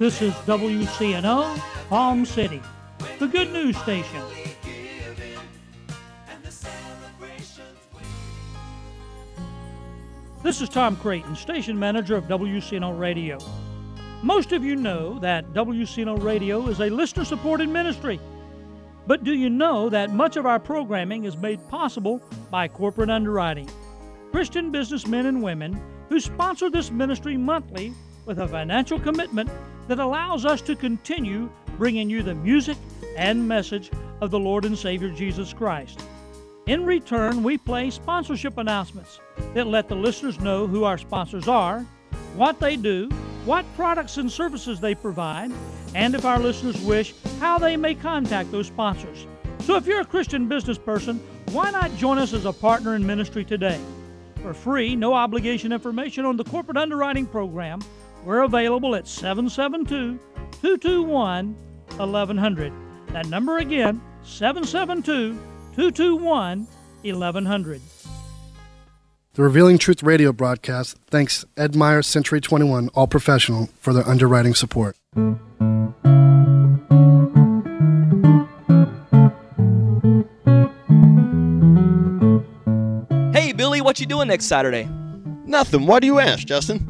This is WCNO, Palm City, the good news station. This is Tom Creighton, station manager of WCNO Radio. Most of you know that WCNO Radio is a listener supported ministry. But do you know that much of our programming is made possible by corporate underwriting? Christian businessmen and women who sponsor this ministry monthly with a financial commitment that allows us to continue bringing you the music and message of the Lord and Savior Jesus Christ. In return, we play sponsorship announcements that let the listeners know who our sponsors are, what they do, what products and services they provide, and if our listeners wish, how they may contact those sponsors. So if you're a Christian business person, why not join us as a partner in ministry today? For free, no obligation information on the corporate underwriting program, we're available at 772 221 1100. That number again, 772 221 1100. The Revealing Truth radio broadcast thanks Ed Meyer Century 21 All Professional for their underwriting support. Hey, Billy, what you doing next Saturday? Nothing. Why do you ask, Justin?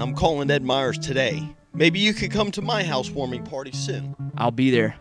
I'm calling Ed Myers today. Maybe you could come to my housewarming party soon. I'll be there.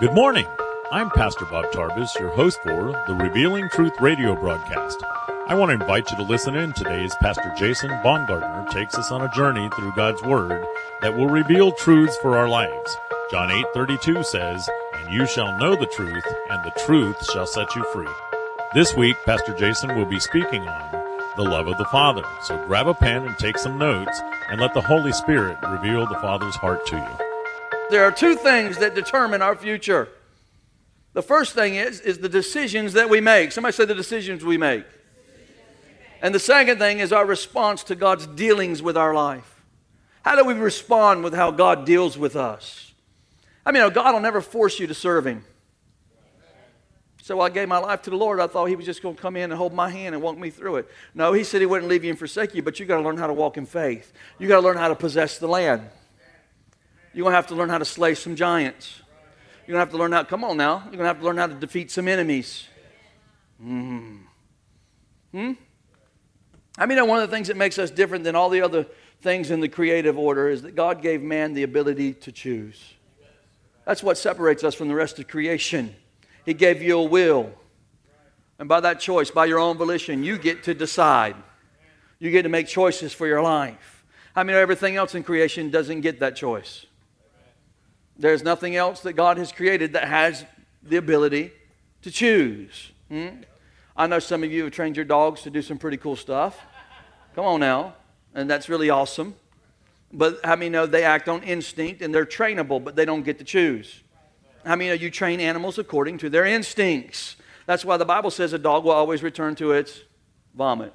Good morning. I'm Pastor Bob Tarvis, your host for the Revealing Truth radio broadcast. I want to invite you to listen in today as Pastor Jason Baumgartner takes us on a journey through God's Word that will reveal truths for our lives. John 8:32 says, "And you shall know the truth, and the truth shall set you free." This week, Pastor Jason will be speaking on the love of the Father. So grab a pen and take some notes and let the Holy Spirit reveal the Father's heart to you. There are two things that determine our future. The first thing is is the decisions that we make. Somebody say the decisions we make. And the second thing is our response to God's dealings with our life. How do we respond with how God deals with us? I mean, God will never force you to serve Him. So I gave my life to the Lord. I thought He was just going to come in and hold my hand and walk me through it. No, He said He wouldn't leave you and forsake you, but you got to learn how to walk in faith. You got to learn how to possess the land. You're going to have to learn how to slay some giants. You're going to have to learn how, come on now, you're going to have to learn how to defeat some enemies. Hmm. Hmm? I mean, one of the things that makes us different than all the other things in the creative order is that God gave man the ability to choose. That's what separates us from the rest of creation. He gave you a will. And by that choice, by your own volition, you get to decide. You get to make choices for your life. I mean, everything else in creation doesn't get that choice. There's nothing else that God has created that has the ability to choose. Hmm? I know some of you have trained your dogs to do some pretty cool stuff. Come on now. And that's really awesome. But how many know they act on instinct and they're trainable, but they don't get to choose? How many know you train animals according to their instincts? That's why the Bible says a dog will always return to its vomit.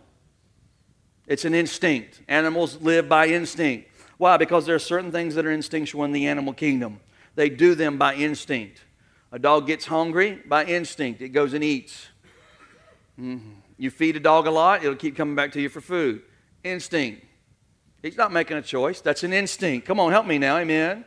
It's an instinct. Animals live by instinct. Why? Because there are certain things that are instinctual in the animal kingdom. They do them by instinct. A dog gets hungry by instinct, it goes and eats. Mm-hmm. You feed a dog a lot, it'll keep coming back to you for food. Instinct. He's not making a choice, that's an instinct. Come on, help me now, amen.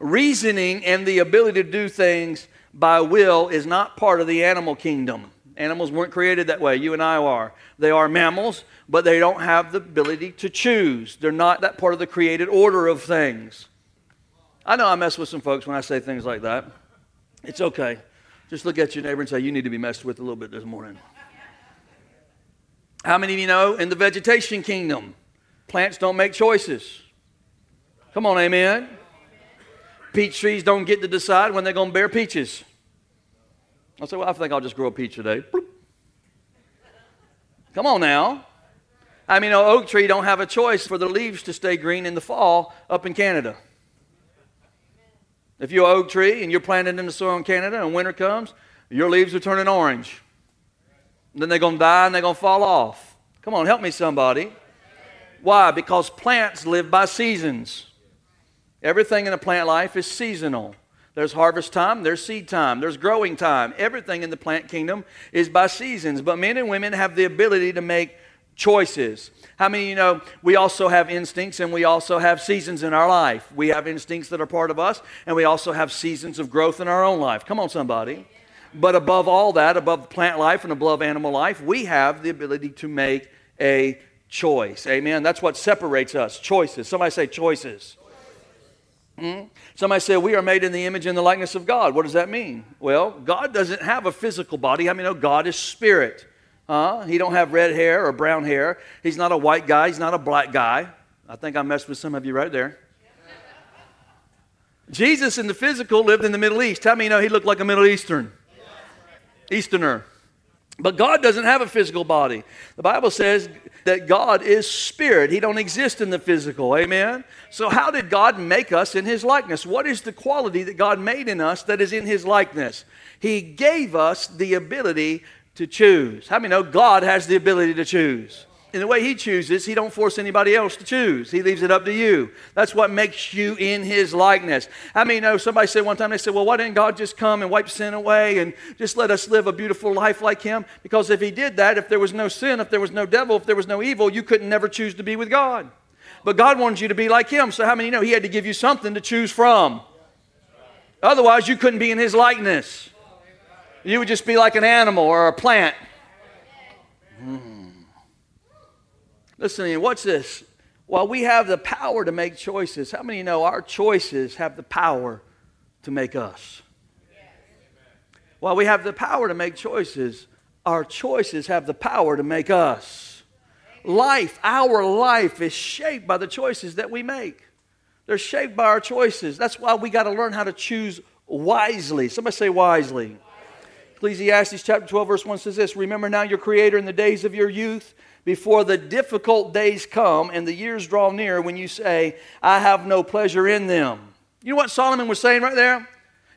Reasoning and the ability to do things by will is not part of the animal kingdom. Animals weren't created that way. You and I are. They are mammals, but they don't have the ability to choose. They're not that part of the created order of things. I know I mess with some folks when I say things like that. It's okay. Just look at your neighbor and say, You need to be messed with a little bit this morning. How many of you know in the vegetation kingdom, plants don't make choices? Come on, amen. Peach trees don't get to decide when they're going to bear peaches. I say, well, I think I'll just grow a peach today. Bloop. Come on now. I mean, an oak tree don't have a choice for the leaves to stay green in the fall up in Canada. If you're an oak tree and you're planted in the soil in Canada and winter comes, your leaves are turning orange. Then they're going to die and they're going to fall off. Come on, help me, somebody. Why? Because plants live by seasons. Everything in a plant life is seasonal. There's harvest time, there's seed time, there's growing time. Everything in the plant kingdom is by seasons. But men and women have the ability to make choices. How many you know we also have instincts and we also have seasons in our life? We have instincts that are part of us, and we also have seasons of growth in our own life. Come on, somebody. But above all that, above plant life and above animal life, we have the ability to make a choice. Amen. That's what separates us choices. Somebody say choices. Hmm? Somebody say we are made in the image and the likeness of God. What does that mean? Well, God doesn't have a physical body. I mean, no, God is spirit. Uh, he don't have red hair or brown hair. He's not a white guy. He's not a black guy. I think I messed with some of you right there. Jesus in the physical lived in the Middle East. Tell me you know he looked like a Middle Eastern? Easterner. But God doesn't have a physical body. The Bible says that God is spirit. He don't exist in the physical. Amen. So how did God make us in his likeness? What is the quality that God made in us that is in his likeness? He gave us the ability to choose. How many know God has the ability to choose? In the way he chooses, he don't force anybody else to choose. He leaves it up to you. That's what makes you in his likeness. How many know somebody said one time, they said, well, why didn't God just come and wipe sin away and just let us live a beautiful life like him? Because if he did that, if there was no sin, if there was no devil, if there was no evil, you couldn't never choose to be with God. But God wanted you to be like him. So how many know he had to give you something to choose from? Otherwise, you couldn't be in his likeness. You would just be like an animal or a plant. Hmm. Listen, what's this? While we have the power to make choices, how many know our choices have the power to make us? While we have the power to make choices, our choices have the power to make us. Life, our life, is shaped by the choices that we make. They're shaped by our choices. That's why we got to learn how to choose wisely. Somebody say wisely. Ecclesiastes chapter 12, verse 1 says this Remember now your Creator in the days of your youth, before the difficult days come and the years draw near when you say, I have no pleasure in them. You know what Solomon was saying right there?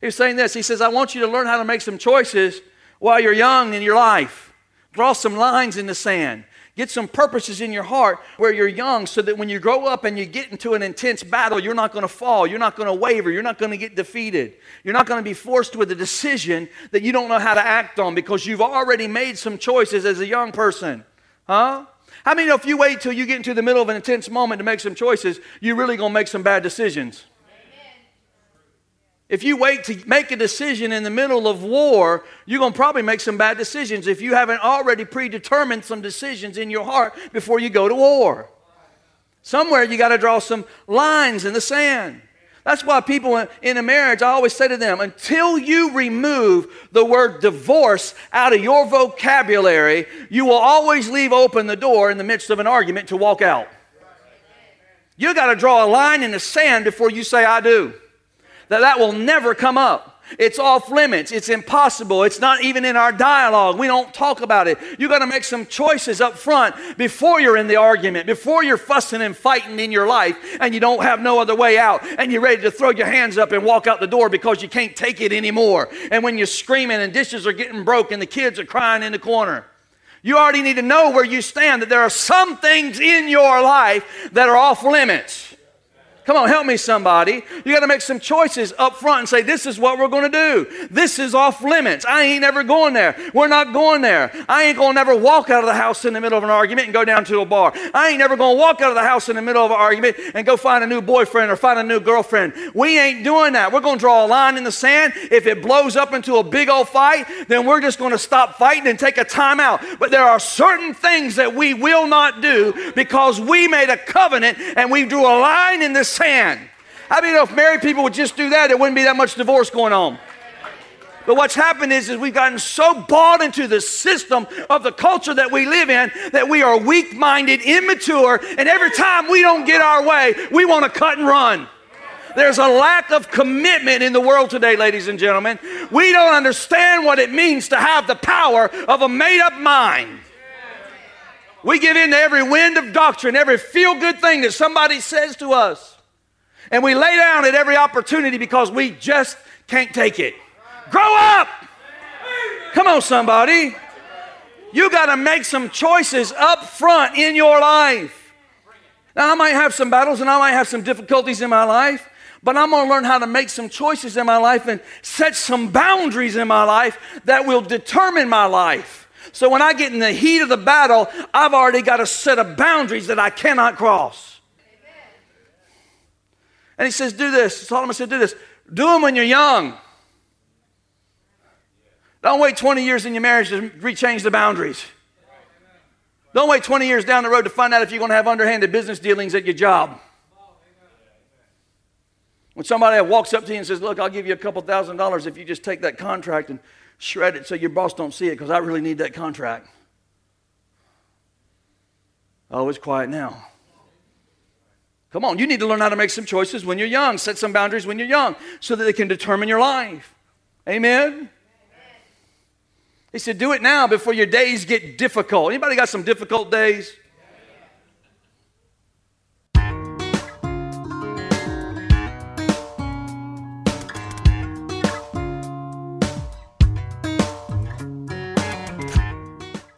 He was saying this. He says, I want you to learn how to make some choices while you're young in your life. Draw some lines in the sand. Get some purposes in your heart where you're young so that when you grow up and you get into an intense battle, you're not going to fall. You're not going to waver. You're not going to get defeated. You're not going to be forced with a decision that you don't know how to act on because you've already made some choices as a young person. Huh? How many know if you wait till you get into the middle of an intense moment to make some choices, you're really going to make some bad decisions? If you wait to make a decision in the middle of war, you're going to probably make some bad decisions if you haven't already predetermined some decisions in your heart before you go to war. Somewhere you got to draw some lines in the sand. That's why people in a marriage, I always say to them, until you remove the word divorce out of your vocabulary, you will always leave open the door in the midst of an argument to walk out. You got to draw a line in the sand before you say, I do that that will never come up. It's off limits. It's impossible. It's not even in our dialogue. We don't talk about it. You got to make some choices up front before you're in the argument, before you're fussing and fighting in your life and you don't have no other way out and you're ready to throw your hands up and walk out the door because you can't take it anymore. And when you're screaming and dishes are getting broke and the kids are crying in the corner. You already need to know where you stand that there are some things in your life that are off limits. Come on, help me, somebody. You got to make some choices up front and say, This is what we're going to do. This is off limits. I ain't never going there. We're not going there. I ain't going to never walk out of the house in the middle of an argument and go down to a bar. I ain't never going to walk out of the house in the middle of an argument and go find a new boyfriend or find a new girlfriend. We ain't doing that. We're going to draw a line in the sand. If it blows up into a big old fight, then we're just going to stop fighting and take a time out. But there are certain things that we will not do because we made a covenant and we drew a line in the sand. I mean, if married people would just do that, there wouldn't be that much divorce going on. But what's happened is, is we've gotten so bought into the system of the culture that we live in that we are weak minded, immature, and every time we don't get our way, we want to cut and run. There's a lack of commitment in the world today, ladies and gentlemen. We don't understand what it means to have the power of a made up mind. We give in to every wind of doctrine, every feel good thing that somebody says to us. And we lay down at every opportunity because we just can't take it. Grow up! Come on, somebody. You got to make some choices up front in your life. Now, I might have some battles and I might have some difficulties in my life, but I'm going to learn how to make some choices in my life and set some boundaries in my life that will determine my life. So when I get in the heat of the battle, I've already got a set of boundaries that I cannot cross. And he says, Do this. Solomon said, Do this. Do them when you're young. Don't wait 20 years in your marriage to rechange the boundaries. Don't wait 20 years down the road to find out if you're going to have underhanded business dealings at your job. When somebody walks up to you and says, Look, I'll give you a couple thousand dollars if you just take that contract and shred it so your boss don't see it because I really need that contract. Oh, it's quiet now. Come on, you need to learn how to make some choices when you're young. Set some boundaries when you're young so that they can determine your life. Amen? He said, do it now before your days get difficult. Anybody got some difficult days?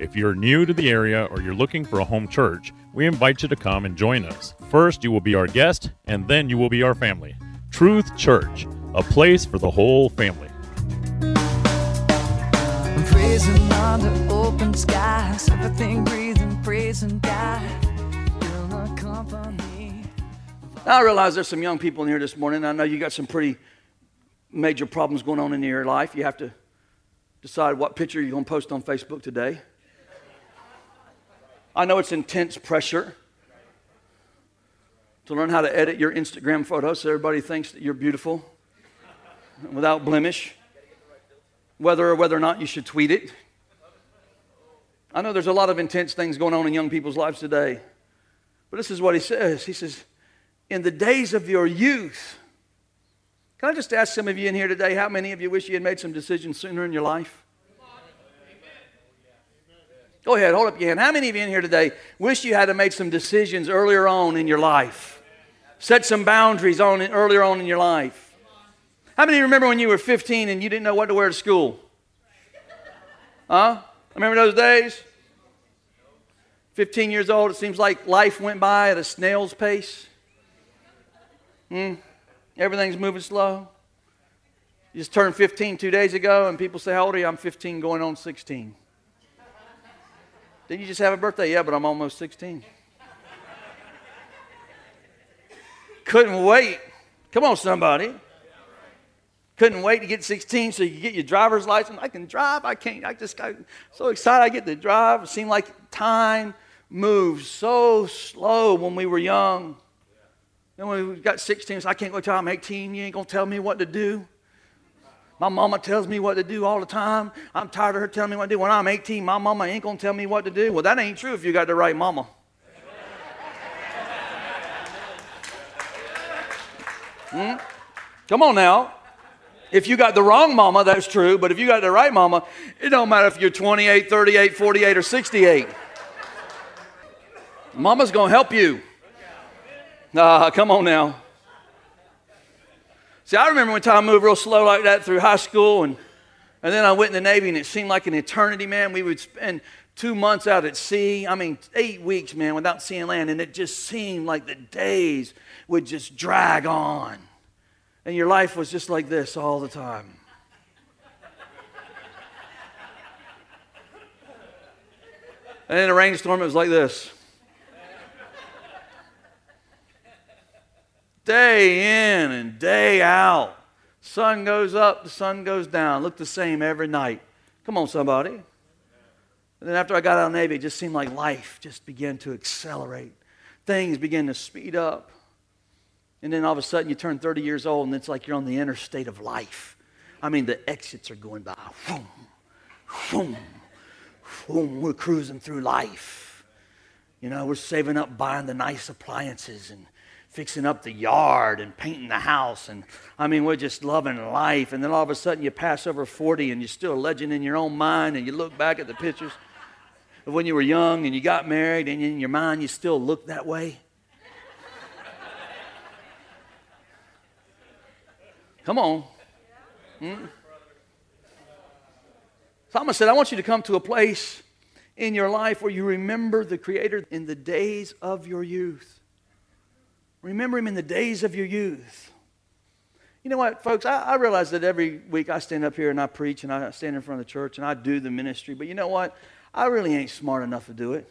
If you're new to the area or you're looking for a home church, we invite you to come and join us. First, you will be our guest, and then you will be our family. Truth Church, a place for the whole family. Praising under open skies, everything breathing, praising God. Now I realize there's some young people in here this morning. I know you got some pretty major problems going on in your life. You have to decide what picture you're going to post on Facebook today. I know it's intense pressure to learn how to edit your Instagram photos so everybody thinks that you're beautiful without blemish, whether or whether or not you should tweet it. I know there's a lot of intense things going on in young people's lives today. But this is what he says. He says, In the days of your youth, can I just ask some of you in here today, how many of you wish you had made some decisions sooner in your life? Go ahead, hold up your hand. How many of you in here today wish you had to make some decisions earlier on in your life? Set some boundaries on earlier on in your life. How many remember when you were 15 and you didn't know what to wear to school? Huh? Remember those days? 15 years old, it seems like life went by at a snail's pace. Hmm? Everything's moving slow. You just turned 15 two days ago, and people say, How old are you? I'm 15 going on 16. Did you just have a birthday? Yeah, but I'm almost 16. Couldn't wait. Come on, somebody. Couldn't wait to get 16 so you could get your driver's license. I can drive. I can't. I just got so excited I get to drive. It seemed like time moved so slow when we were young. Then when we got 16, so I can't go till I'm 18. You ain't going to tell me what to do. My mama tells me what to do all the time. I'm tired of her telling me what to do. When I'm 18, my mama ain't going to tell me what to do. Well, that ain't true if you got the right mama. Hmm? Come on now. If you got the wrong mama, that's true, but if you got the right mama, it don't matter if you're 28, 38, 48, or 68. Mama's going to help you. Ah, come on now. See, I remember when time moved real slow like that through high school, and, and then I went in the Navy, and it seemed like an eternity, man. We would spend two months out at sea. I mean, eight weeks, man, without seeing land, and it just seemed like the days would just drag on. And your life was just like this all the time. And in a rainstorm, it was like this. Day in and day out. Sun goes up, the sun goes down. Look the same every night. Come on, somebody. And then after I got out of the Navy, it just seemed like life just began to accelerate. Things began to speed up. And then all of a sudden you turn 30 years old and it's like you're on the interstate of life. I mean, the exits are going by. Boom, boom, boom. We're cruising through life. You know, we're saving up buying the nice appliances and fixing up the yard and painting the house. And I mean, we're just loving life. And then all of a sudden you pass over 40 and you're still a legend in your own mind and you look back at the pictures of when you were young and you got married and in your mind you still look that way. Come on. Hmm? Thomas said, I want you to come to a place in your life where you remember the Creator in the days of your youth. Remember Him in the days of your youth. You know what, folks? I, I, realize that every week I stand up here and I preach and I stand in front of the church and I do the ministry, but you know what? I really ain't smart enough to do it.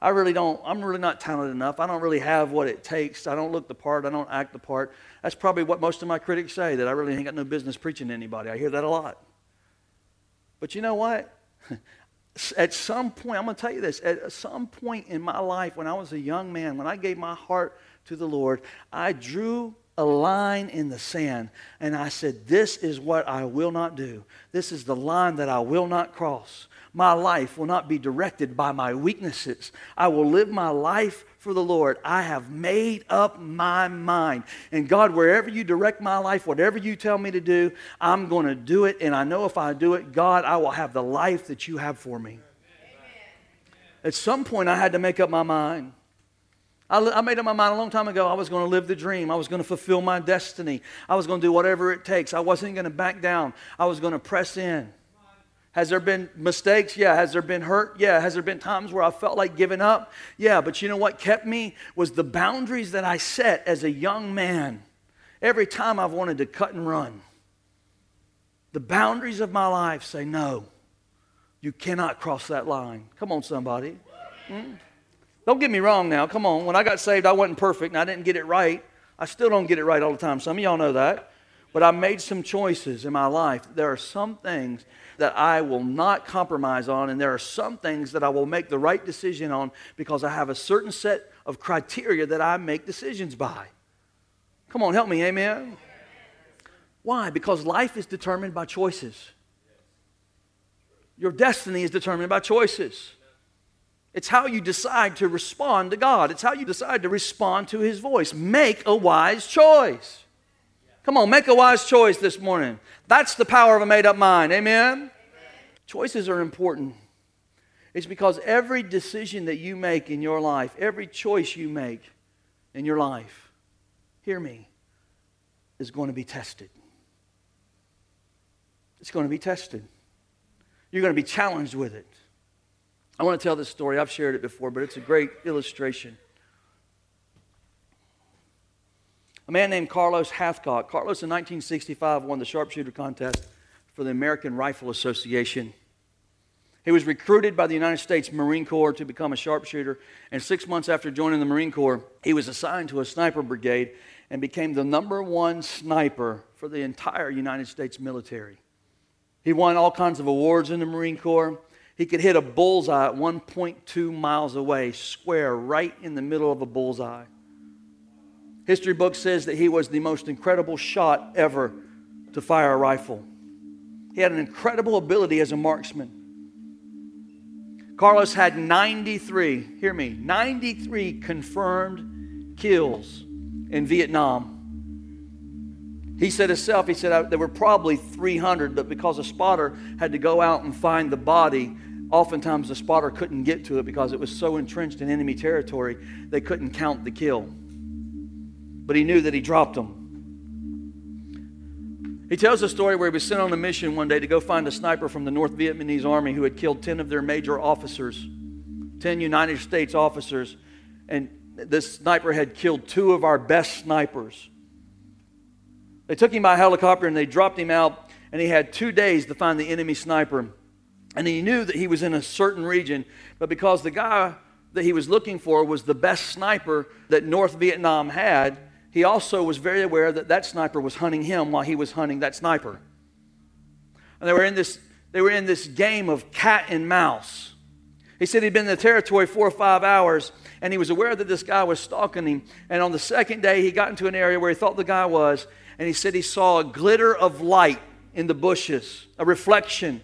I really don't, I'm really not talented enough. I don't really have what it takes. I don't look the part. I don't act the part. That's probably what most of my critics say, that I really ain't got no business preaching to anybody. I hear that a lot. But you know what? At some point, I'm going to tell you this. At some point in my life, when I was a young man, when I gave my heart to the Lord, I drew a line in the sand and I said, This is what I will not do. This is the line that I will not cross. My life will not be directed by my weaknesses. I will live my life for the Lord. I have made up my mind. And God, wherever you direct my life, whatever you tell me to do, I'm going to do it. And I know if I do it, God, I will have the life that you have for me. Amen. At some point, I had to make up my mind. I, made up my mind a long time ago. I was going to live the dream. I was going to fulfill my destiny. I was going to do whatever it takes. I wasn't going to back down. I was going to press in. Has there been mistakes? Yeah. Has there been hurt? Yeah. Has there been times where I felt like giving up? Yeah. But you know what kept me was the boundaries that I set as a young man. Every time I've wanted to cut and run, the boundaries of my life say, no, you cannot cross that line. Come on, somebody. Hmm? Don't get me wrong now. Come on. When I got saved, I wasn't perfect and I didn't get it right. I still don't get it right all the time. Some of y'all know that. But I made some choices in my life. There are some things that I will not compromise on, and there are some things that I will make the right decision on because I have a certain set of criteria that I make decisions by. Come on, help me, amen? Why? Because life is determined by choices. Your destiny is determined by choices. It's how you decide to respond to God. It's how you decide to respond to His voice. Make a wise choice. Come on, make a wise choice this morning. That's the power of a made up mind. Amen? Amen? Choices are important. It's because every decision that you make in your life, every choice you make in your life, hear me, is going to be tested. It's going to be tested. You're going to be challenged with it. I want to tell this story. I've shared it before, but it's a great illustration. A man named Carlos Hathcock. Carlos in 1965 won the sharpshooter contest for the American Rifle Association. He was recruited by the United States Marine Corps to become a sharpshooter, and six months after joining the Marine Corps, he was assigned to a sniper brigade and became the number one sniper for the entire United States military. He won all kinds of awards in the Marine Corps. He could hit a bullseye at 1.2 miles away, square, right in the middle of a bullseye. History book says that he was the most incredible shot ever to fire a rifle. He had an incredible ability as a marksman. Carlos had 93, hear me, 93 confirmed kills in Vietnam. He said himself, he said, there were probably 300, but because a spotter had to go out and find the body, oftentimes the spotter couldn't get to it because it was so entrenched in enemy territory, they couldn't count the kill. But he knew that he dropped them. He tells a story where he was sent on a mission one day to go find a sniper from the North Vietnamese army who had killed 10 of their major officers, 10 United States officers. And this sniper had killed two of our best snipers. They took him by helicopter and they dropped him out, and he had two days to find the enemy sniper. And he knew that he was in a certain region, but because the guy that he was looking for was the best sniper that North Vietnam had, he also was very aware that that sniper was hunting him while he was hunting that sniper. And they were in this, they were in this game of cat and mouse. He said he'd been in the territory four or five hours, and he was aware that this guy was stalking him. And on the second day, he got into an area where he thought the guy was, and he said he saw a glitter of light in the bushes, a reflection.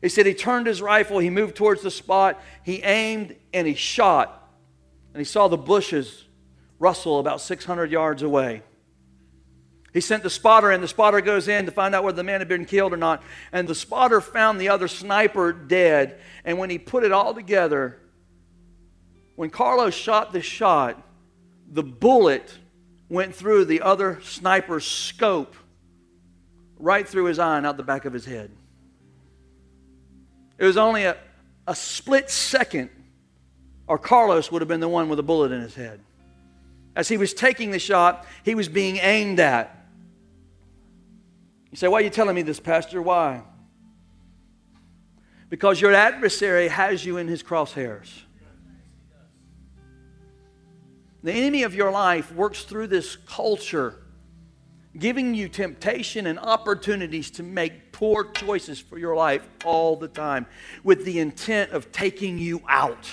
He said he turned his rifle, he moved towards the spot, he aimed, and he shot. And he saw the bushes rustle about 600 yards away. He sent the spotter in. The spotter goes in to find out whether the man had been killed or not. And the spotter found the other sniper dead. And when he put it all together, when Carlos shot the shot, the bullet went through the other sniper's scope right through his eye and out the back of his head. It was only a, a split second, or Carlos would have been the one with a bullet in his head. As he was taking the shot, he was being aimed at. You say, Why are you telling me this, Pastor? Why? Because your adversary has you in his crosshairs. The enemy of your life works through this culture, giving you temptation and opportunities to make poor choices for your life all the time with the intent of taking you out.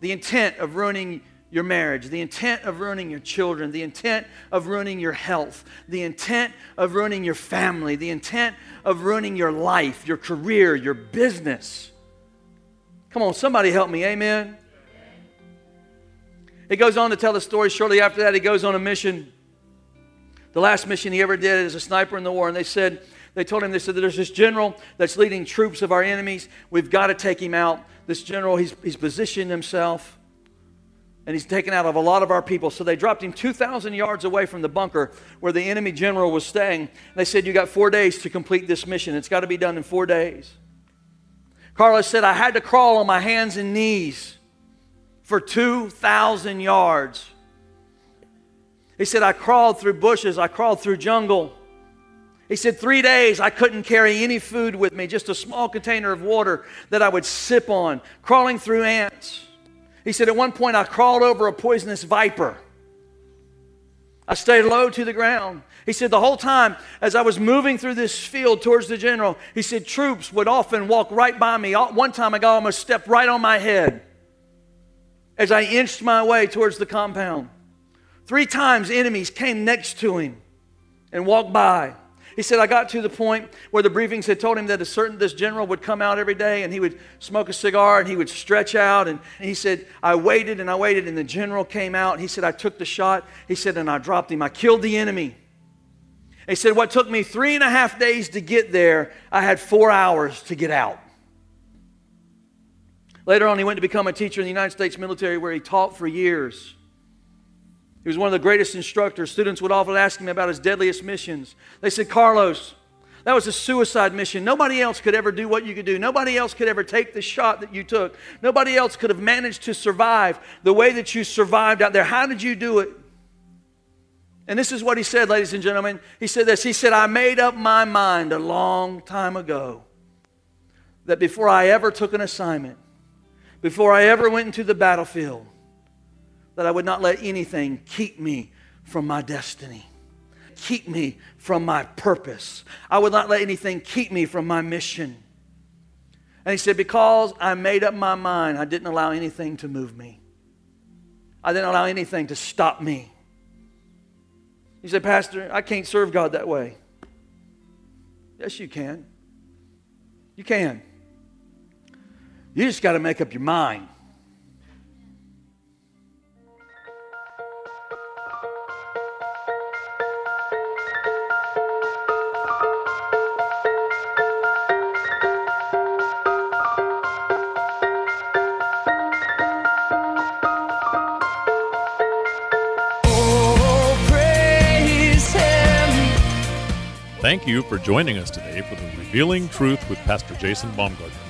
The intent of ruining your marriage, the intent of ruining your children, the intent of ruining your health, the intent of ruining your family, the intent of ruining your life, your career, your business. Come on, somebody help me. Amen. He goes on to tell the story. Shortly after that, he goes on a mission. The last mission he ever did as a sniper in the war. And they said, they told him, they said, there's this general that's leading troops of our enemies. We've got to take him out. This general, he's, he's positioned himself and he's taken out of a lot of our people. So they dropped him 2,000 yards away from the bunker where the enemy general was staying. They said, You got four days to complete this mission. It's got to be done in four days. Carlos said, I had to crawl on my hands and knees for 2,000 yards. He said, I crawled through bushes, I crawled through jungle. He said, Three days I couldn't carry any food with me, just a small container of water that I would sip on, crawling through ants. He said, At one point I crawled over a poisonous viper. I stayed low to the ground. He said, The whole time as I was moving through this field towards the general, he said, Troops would often walk right by me. One time a guy almost stepped right on my head as I inched my way towards the compound. Three times enemies came next to him and walked by. He said, I got to the point where the briefings had told him that a certain this general would come out every day and he would smoke a cigar and he would stretch out. And, and he said, I waited and I waited, and the general came out. He said, I took the shot. He said, and I dropped him. I killed the enemy. He said, What took me three and a half days to get there, I had four hours to get out. Later on, he went to become a teacher in the United States military where he taught for years. He was one of the greatest instructors. Students would often ask him about his deadliest missions. They said, Carlos, that was a suicide mission. Nobody else could ever do what you could do. Nobody else could ever take the shot that you took. Nobody else could have managed to survive the way that you survived out there. How did you do it? And this is what he said, ladies and gentlemen. He said this He said, I made up my mind a long time ago that before I ever took an assignment, before I ever went into the battlefield that I would not let anything keep me from my destiny, keep me from my purpose. I would not let anything keep me from my mission. And he said, Because I made up my mind, I didn't allow anything to move me. I didn't allow anything to stop me. He said, Pastor, I can't serve God that way. Yes, you can. You can. You just got to make up your mind. Oh, Thank you for joining us today for the Revealing Truth with Pastor Jason Baumgartner.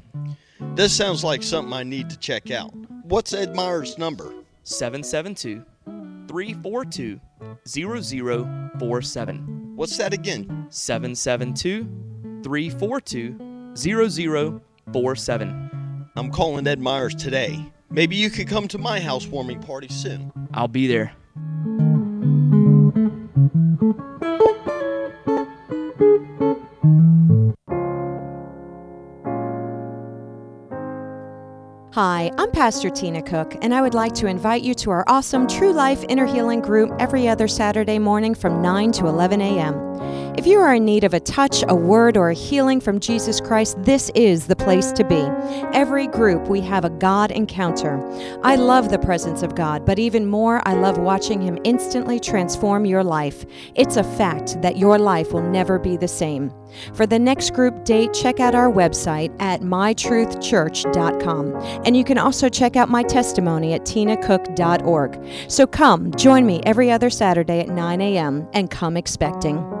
This sounds like something I need to check out. What's Ed Meyer's number? 772 342 0047. What's that again? 772 342 0047. I'm calling Ed Myers today. Maybe you could come to my housewarming party soon. I'll be there. Hi, I'm Pastor Tina Cook, and I would like to invite you to our awesome True Life Inner Healing group every other Saturday morning from 9 to 11 a.m. If you are in need of a touch, a word, or a healing from Jesus Christ, this is the place to be. Every group, we have a God encounter. I love the presence of God, but even more, I love watching Him instantly transform your life. It's a fact that your life will never be the same. For the next group date, check out our website at mytruthchurch.com. And you can also check out my testimony at tinacook.org. So come, join me every other Saturday at 9 a.m. and come expecting.